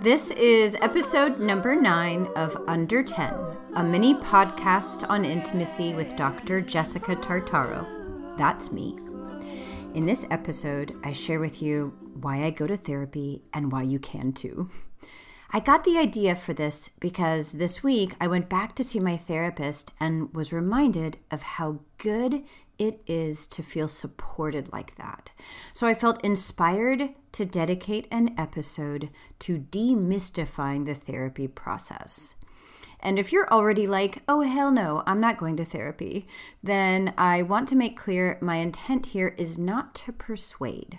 This is episode number nine of Under 10, a mini podcast on intimacy with Dr. Jessica Tartaro. That's me. In this episode, I share with you why I go to therapy and why you can too. I got the idea for this because this week I went back to see my therapist and was reminded of how good it is to feel supported like that. So I felt inspired to dedicate an episode to demystifying the therapy process. And if you're already like, oh, hell no, I'm not going to therapy, then I want to make clear my intent here is not to persuade,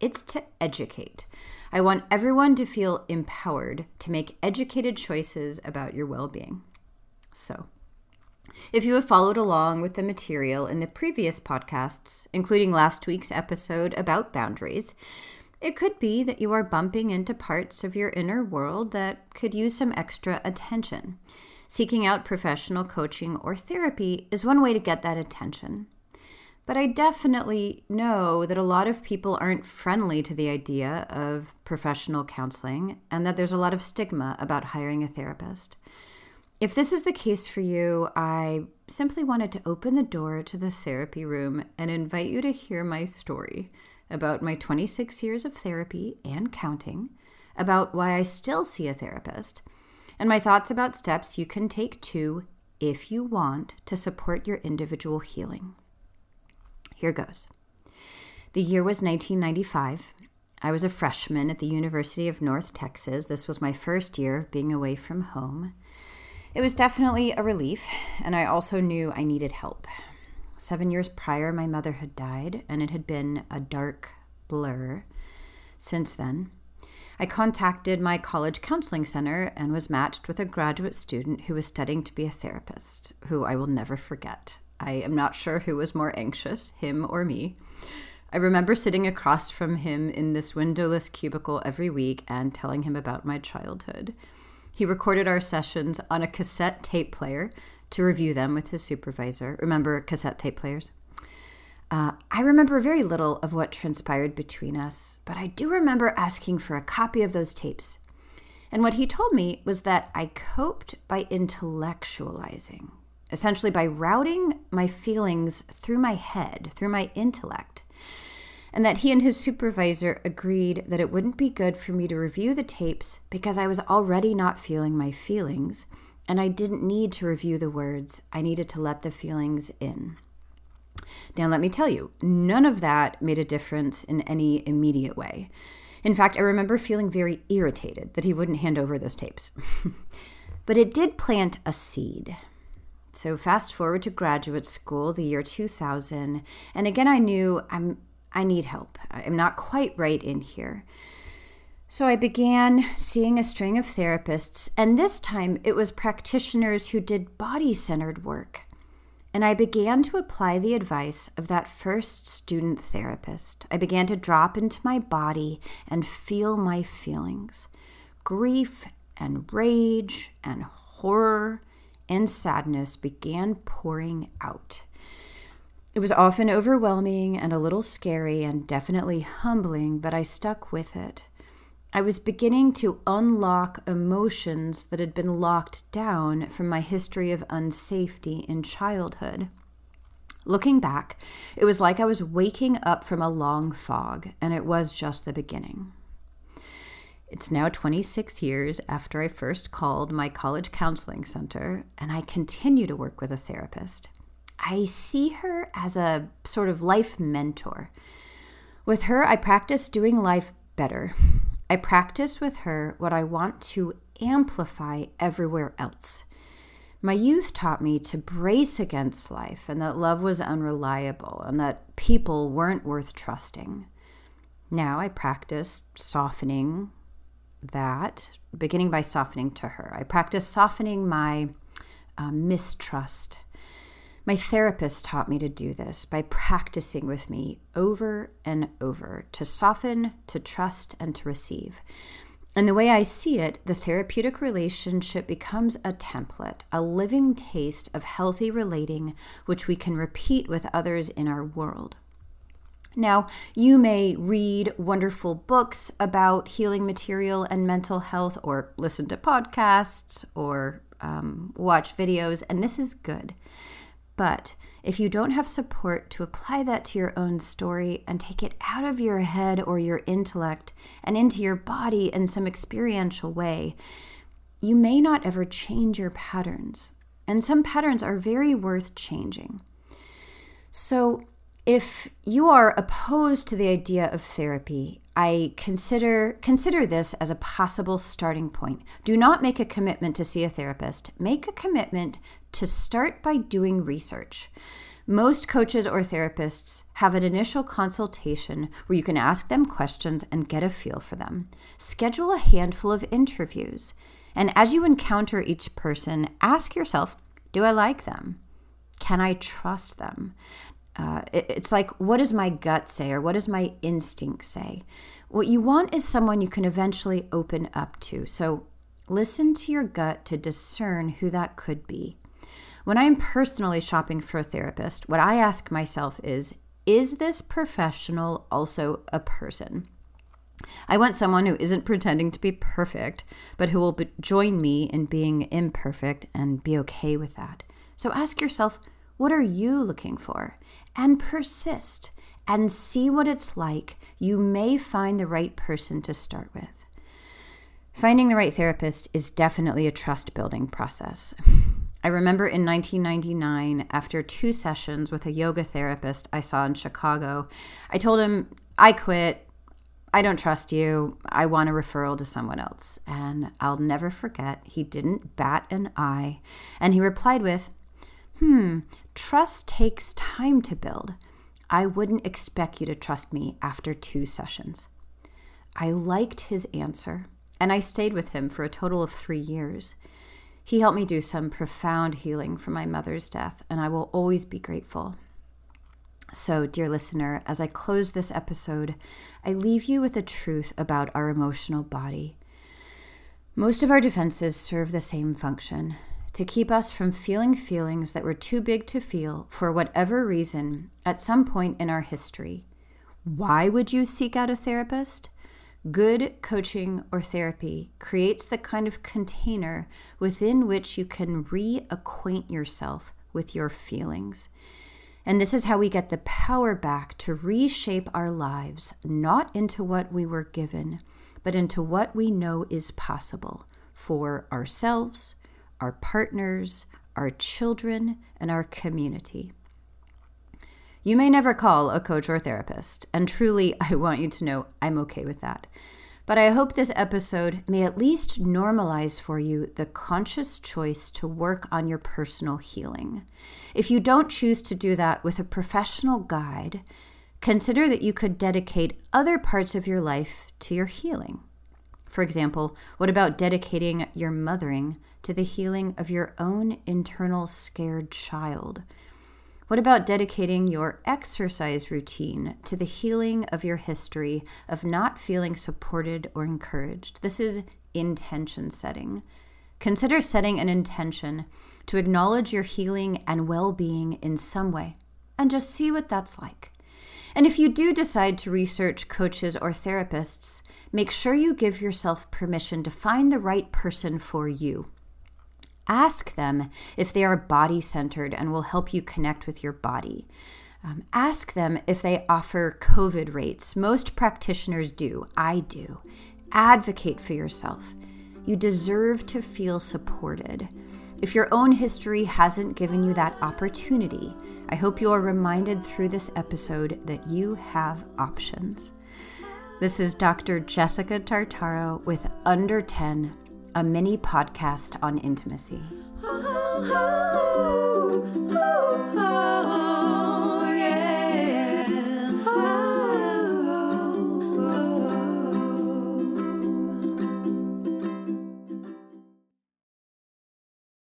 it's to educate. I want everyone to feel empowered to make educated choices about your well being. So, if you have followed along with the material in the previous podcasts, including last week's episode about boundaries, it could be that you are bumping into parts of your inner world that could use some extra attention. Seeking out professional coaching or therapy is one way to get that attention. But I definitely know that a lot of people aren't friendly to the idea of professional counseling and that there's a lot of stigma about hiring a therapist. If this is the case for you, I simply wanted to open the door to the therapy room and invite you to hear my story about my 26 years of therapy and counting, about why I still see a therapist, and my thoughts about steps you can take too, if you want, to support your individual healing. Here goes. The year was 1995. I was a freshman at the University of North Texas. This was my first year of being away from home. It was definitely a relief, and I also knew I needed help. Seven years prior, my mother had died, and it had been a dark blur since then. I contacted my college counseling center and was matched with a graduate student who was studying to be a therapist, who I will never forget. I am not sure who was more anxious, him or me. I remember sitting across from him in this windowless cubicle every week and telling him about my childhood. He recorded our sessions on a cassette tape player to review them with his supervisor. Remember cassette tape players? Uh, I remember very little of what transpired between us, but I do remember asking for a copy of those tapes. And what he told me was that I coped by intellectualizing, essentially by routing my feelings through my head, through my intellect, and that he and his supervisor agreed that it wouldn't be good for me to review the tapes because I was already not feeling my feelings, and I didn't need to review the words. I needed to let the feelings in. Now, let me tell you, none of that made a difference in any immediate way. In fact, I remember feeling very irritated that he wouldn't hand over those tapes. but it did plant a seed. So fast forward to graduate school, the year 2000, and again I knew I'm I need help. I'm not quite right in here. So I began seeing a string of therapists, and this time it was practitioners who did body centered work. And I began to apply the advice of that first student therapist. I began to drop into my body and feel my feelings grief and rage and horror and sadness began pouring out. It was often overwhelming and a little scary and definitely humbling, but I stuck with it. I was beginning to unlock emotions that had been locked down from my history of unsafety in childhood. Looking back, it was like I was waking up from a long fog, and it was just the beginning. It's now 26 years after I first called my college counseling center, and I continue to work with a therapist. I see her as a sort of life mentor. With her, I practice doing life better. I practice with her what I want to amplify everywhere else. My youth taught me to brace against life and that love was unreliable and that people weren't worth trusting. Now I practice softening that, beginning by softening to her. I practice softening my uh, mistrust. My therapist taught me to do this by practicing with me over and over to soften, to trust, and to receive. And the way I see it, the therapeutic relationship becomes a template, a living taste of healthy relating, which we can repeat with others in our world. Now, you may read wonderful books about healing material and mental health, or listen to podcasts, or um, watch videos, and this is good. But if you don't have support to apply that to your own story and take it out of your head or your intellect and into your body in some experiential way, you may not ever change your patterns. And some patterns are very worth changing. So, if you are opposed to the idea of therapy, I consider consider this as a possible starting point. Do not make a commitment to see a therapist. Make a commitment to start by doing research. Most coaches or therapists have an initial consultation where you can ask them questions and get a feel for them. Schedule a handful of interviews. And as you encounter each person, ask yourself Do I like them? Can I trust them? Uh, it, it's like, what does my gut say or what does my instinct say? What you want is someone you can eventually open up to. So listen to your gut to discern who that could be. When I'm personally shopping for a therapist, what I ask myself is Is this professional also a person? I want someone who isn't pretending to be perfect, but who will be- join me in being imperfect and be okay with that. So ask yourself, what are you looking for? And persist and see what it's like, you may find the right person to start with. Finding the right therapist is definitely a trust building process. I remember in 1999, after two sessions with a yoga therapist I saw in Chicago, I told him, I quit. I don't trust you. I want a referral to someone else. And I'll never forget, he didn't bat an eye. And he replied with, Hmm, trust takes time to build. I wouldn't expect you to trust me after two sessions. I liked his answer, and I stayed with him for a total of three years. He helped me do some profound healing from my mother's death, and I will always be grateful. So, dear listener, as I close this episode, I leave you with a truth about our emotional body. Most of our defenses serve the same function to keep us from feeling feelings that were too big to feel for whatever reason at some point in our history. Why would you seek out a therapist? Good coaching or therapy creates the kind of container within which you can reacquaint yourself with your feelings. And this is how we get the power back to reshape our lives, not into what we were given, but into what we know is possible for ourselves, our partners, our children, and our community. You may never call a coach or therapist, and truly, I want you to know I'm okay with that. But I hope this episode may at least normalize for you the conscious choice to work on your personal healing. If you don't choose to do that with a professional guide, consider that you could dedicate other parts of your life to your healing. For example, what about dedicating your mothering to the healing of your own internal scared child? What about dedicating your exercise routine to the healing of your history of not feeling supported or encouraged? This is intention setting. Consider setting an intention to acknowledge your healing and well being in some way and just see what that's like. And if you do decide to research coaches or therapists, make sure you give yourself permission to find the right person for you. Ask them if they are body centered and will help you connect with your body. Um, ask them if they offer COVID rates. Most practitioners do. I do. Advocate for yourself. You deserve to feel supported. If your own history hasn't given you that opportunity, I hope you are reminded through this episode that you have options. This is Dr. Jessica Tartaro with Under 10, a mini podcast on intimacy.